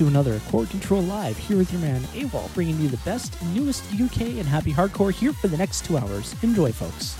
to another Core Control Live here with your man AWal, bringing you the best, newest UK and happy hardcore here for the next two hours. Enjoy, folks.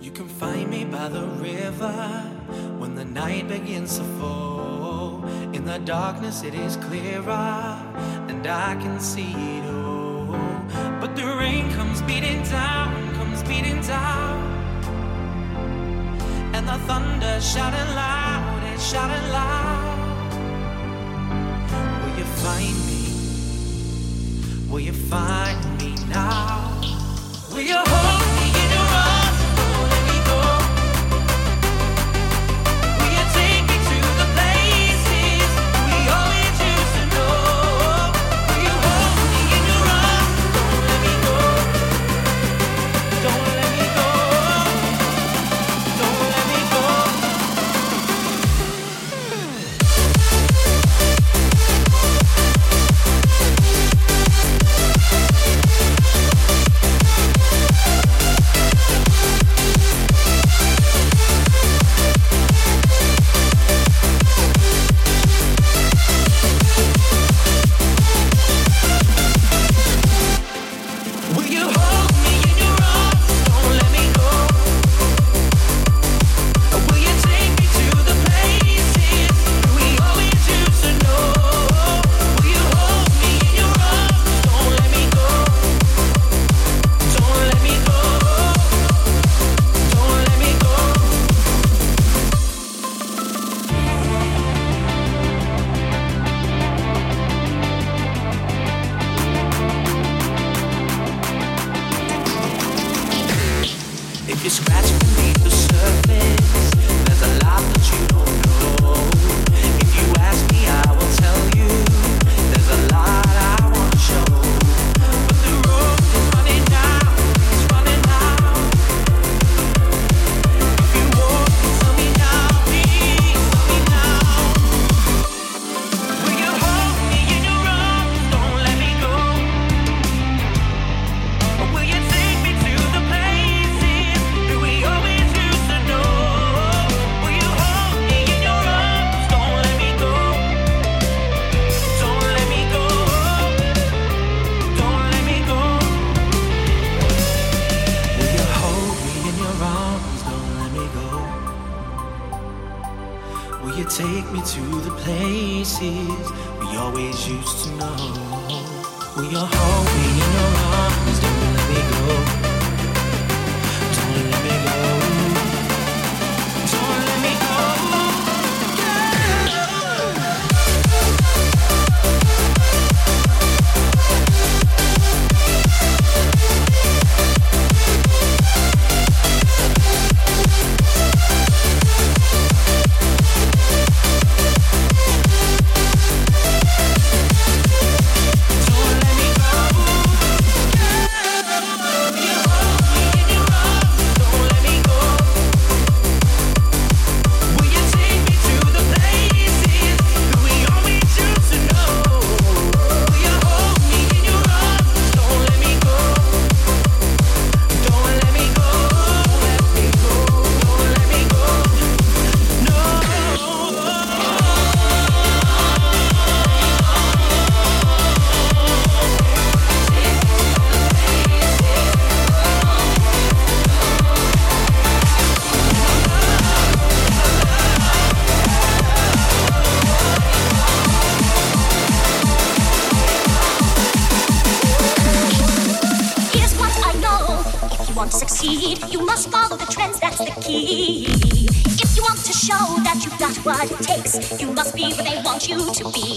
You can find me by the river when the night begins to fall. In the darkness, it is clearer, and I can see it all. But the rain comes beating down, comes beating down, and the thunder shouting loud, it's shouting loud. Will you find me? Will you find me now? Will you hold? You to be.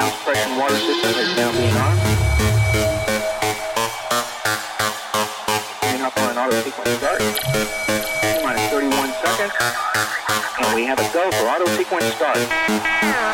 The sound water system is now being armed. Coming up on auto sequence start. T minus 31 seconds. And we have a go for auto sequence start.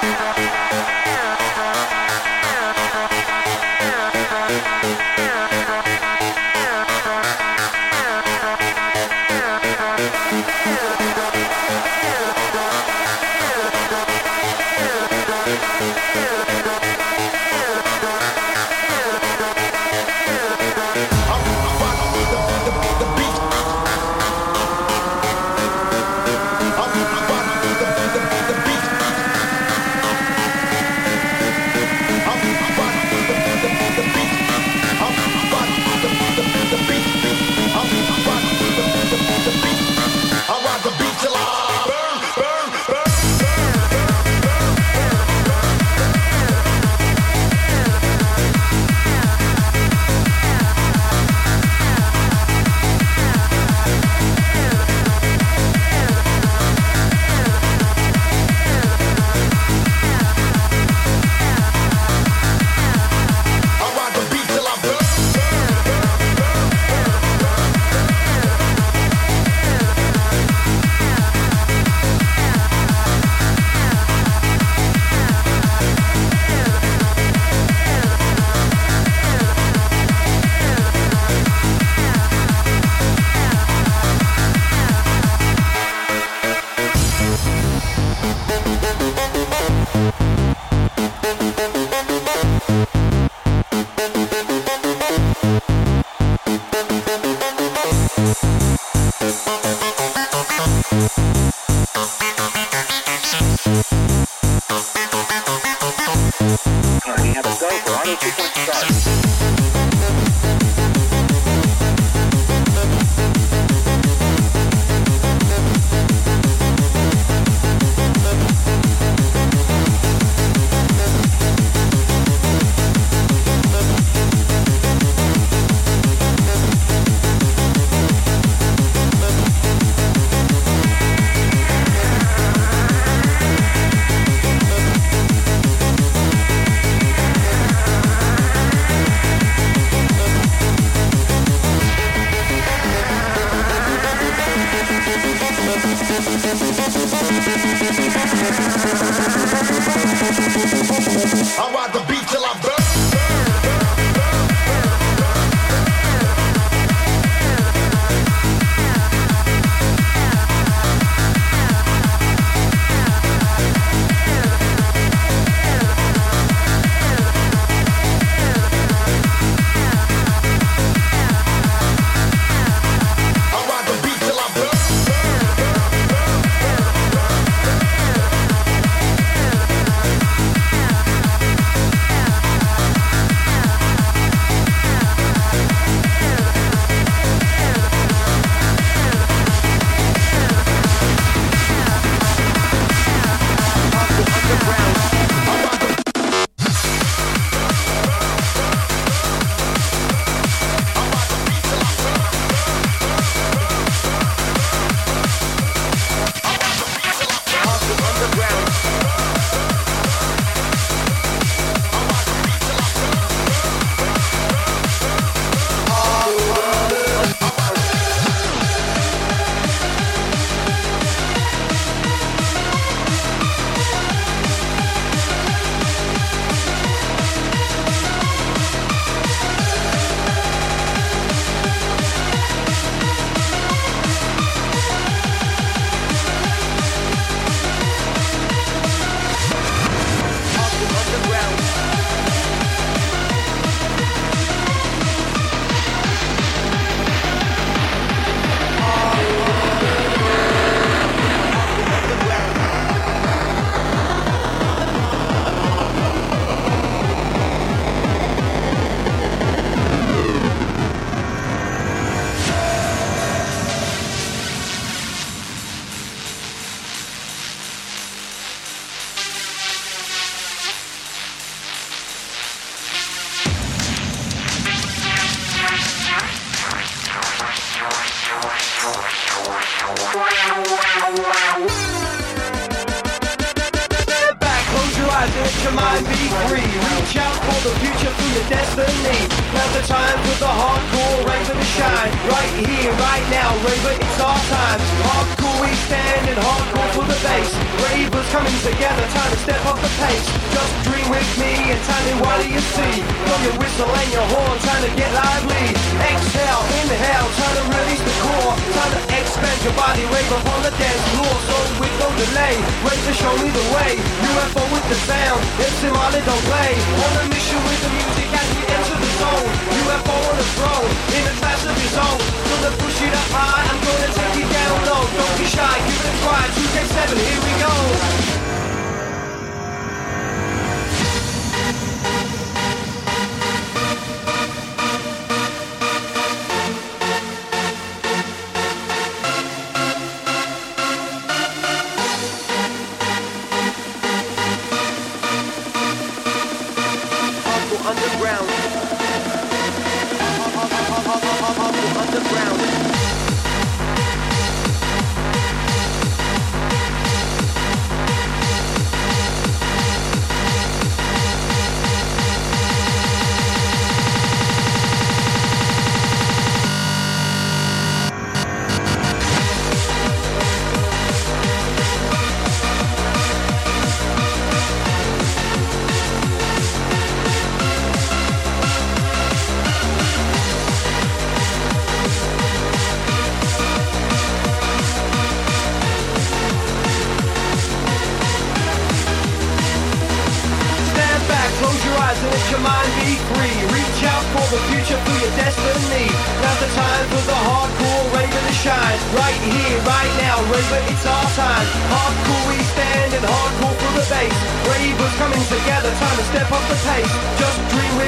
Coming together, time to step up the pace.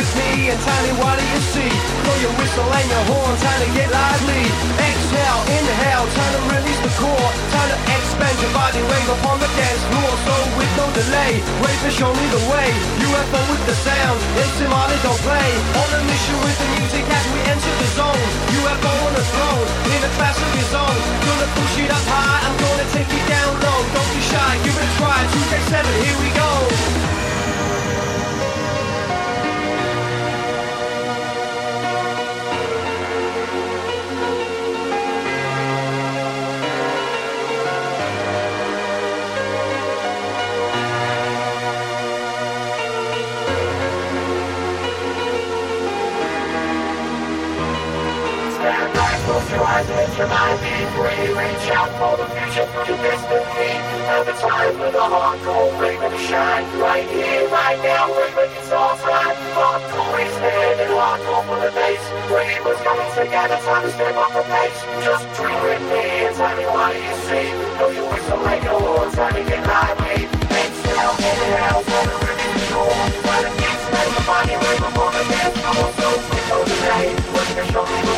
Just me and me what do you see? Blow your whistle and your horn, time to get lively. Exhale, inhale, time to release the core. Time to expand your body, rave upon the dance floor. So with no delay, wave to show me the way. UFO with the sound, MC Marley don't play. On a mission with the music as we enter the zone. UFO on the throne, in a class of his own. Gonna push it up high, I'm gonna take you down low. Don't be shy, give it a try. 2K7, here we go. Mind be free. Reach out for the future, for your destiny. Now the time for the hardcore raven to shine. Right here, right now, raven, it's all time. Hardcore is dead and hardcore for the bass. Ravens coming together, time to step up the pace. Just dream with me and tell me what you see. Know you whistle like your horn, time to get lively. Exhale, inhale, time to release the core. Try to expand the body, up on the dance floor. So no delay, wait to show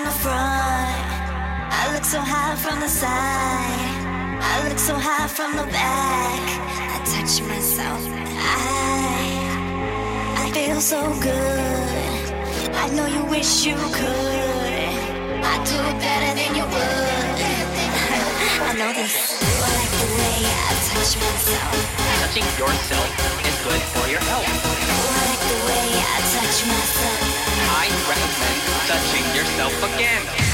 from the front. I look so high from the side. I look so high from the back. I touch myself. I I feel so good. I know you wish you could. I do it better than you would. I know this. I like the way I touch myself. Touching yourself is good for your health. I recommend touching yourself again.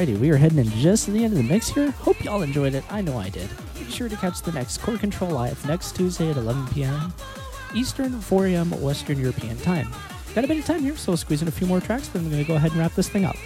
Alrighty, we are heading in just to the end of the mix here. Hope y'all enjoyed it. I know I did. Be sure to catch the next Core Control Live next Tuesday at 11 p.m. Eastern, 4 a.m. Western European time. Got a bit of time here, so we'll squeeze in a few more tracks, then I'm going to go ahead and wrap this thing up.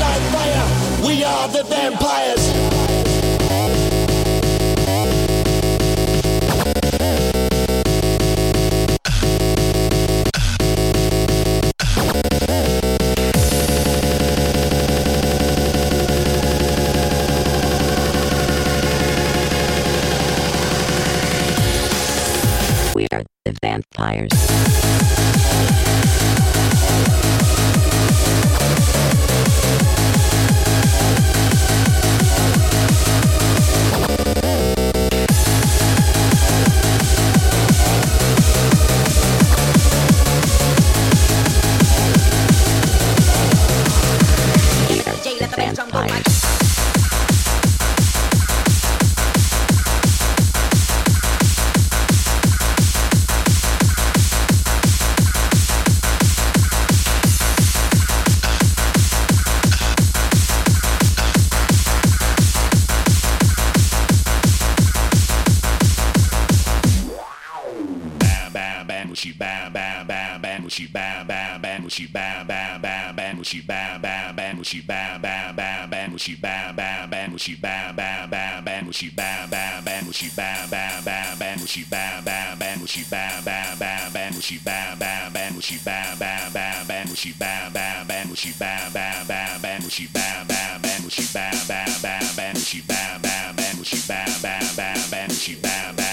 Like fire. We are the vampires. Vampires. When she bam bam bam bam when she bam bam bam when she bam bam bam bam when she bam bam bam when she bam bam bam bam when she bam bam bam when she bam bam bam bam when she bam bam bam when she bam bam bam bam when she bam bam bam when she bam bam bam bam when she bam bam bam when she bam bam bam bam when she bam bam bam when she bam bam bam bam when she bam bam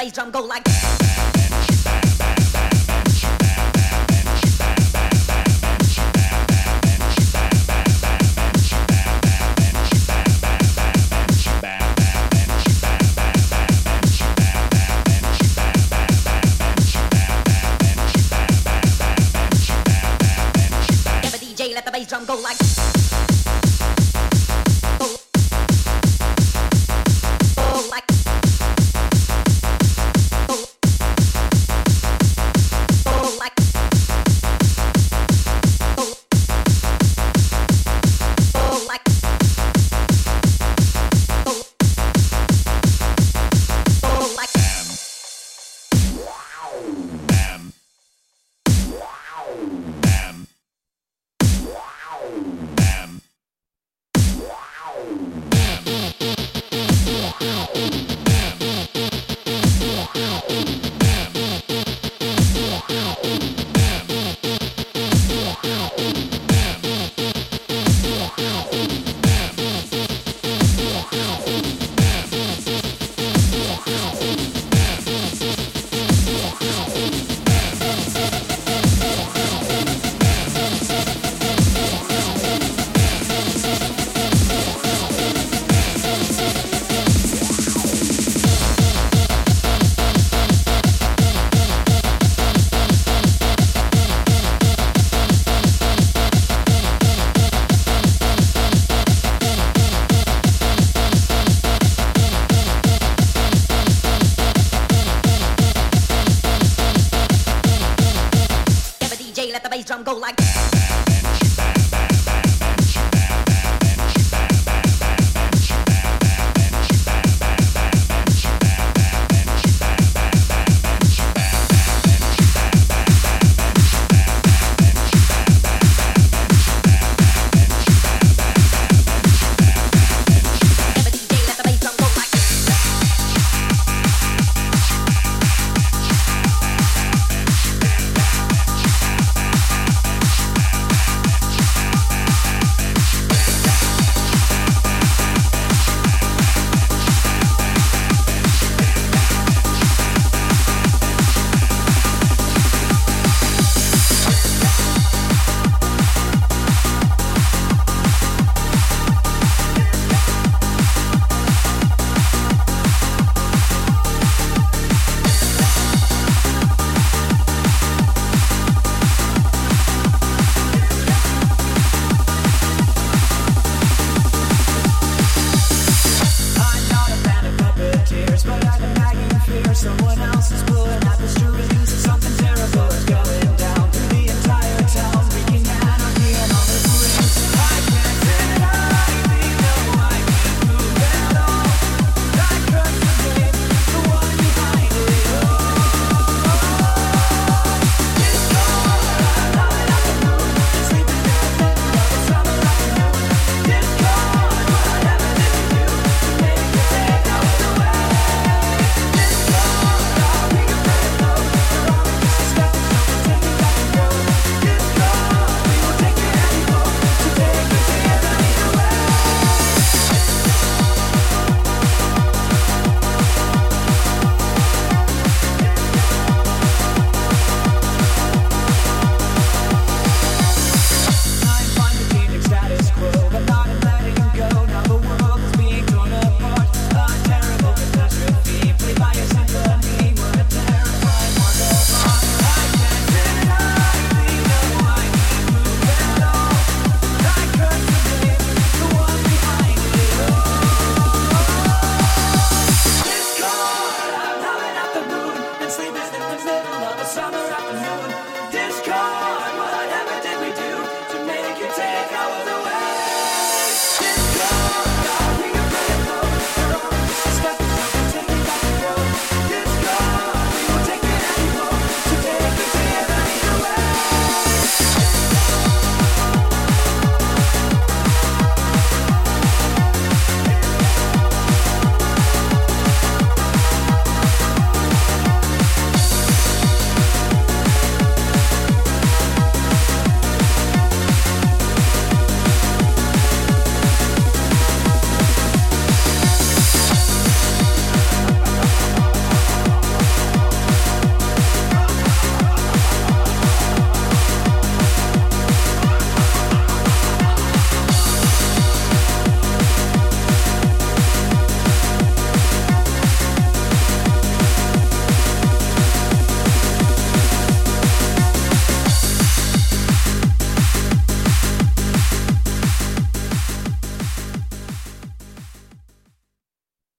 bass drum go like. Let the bass drum go like.